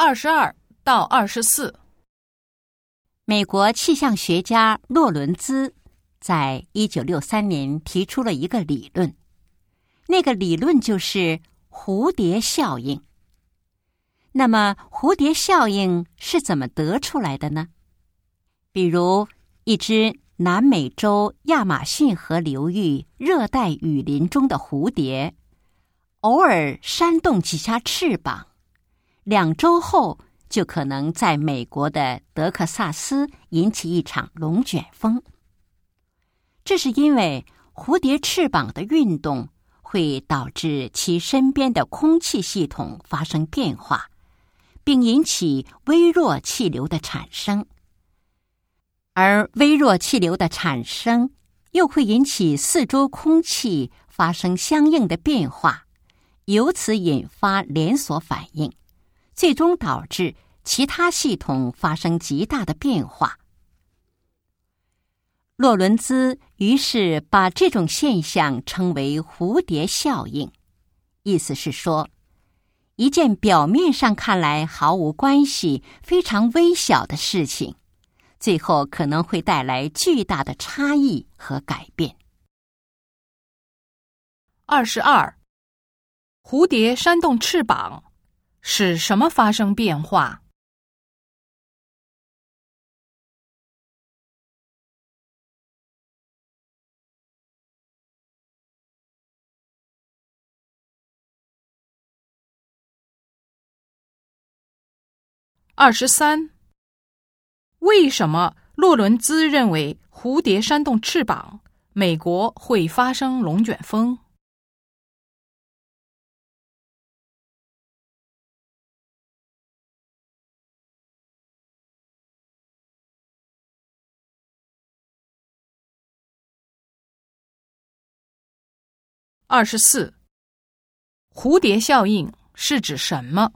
二十二到二十四，美国气象学家洛伦兹在一九六三年提出了一个理论，那个理论就是蝴蝶效应。那么，蝴蝶效应是怎么得出来的呢？比如，一只南美洲亚马逊河流域热带雨林中的蝴蝶，偶尔扇动几下翅膀。两周后，就可能在美国的德克萨斯引起一场龙卷风。这是因为蝴蝶翅膀的运动会导致其身边的空气系统发生变化，并引起微弱气流的产生。而微弱气流的产生又会引起四周空气发生相应的变化，由此引发连锁反应。最终导致其他系统发生极大的变化。洛伦兹于是把这种现象称为“蝴蝶效应”，意思是说，一件表面上看来毫无关系、非常微小的事情，最后可能会带来巨大的差异和改变。二十二，蝴蝶扇动翅膀。使什么发生变化？二十三。为什么洛伦兹认为蝴蝶扇动翅膀，美国会发生龙卷风？二十四，蝴蝶效应是指什么？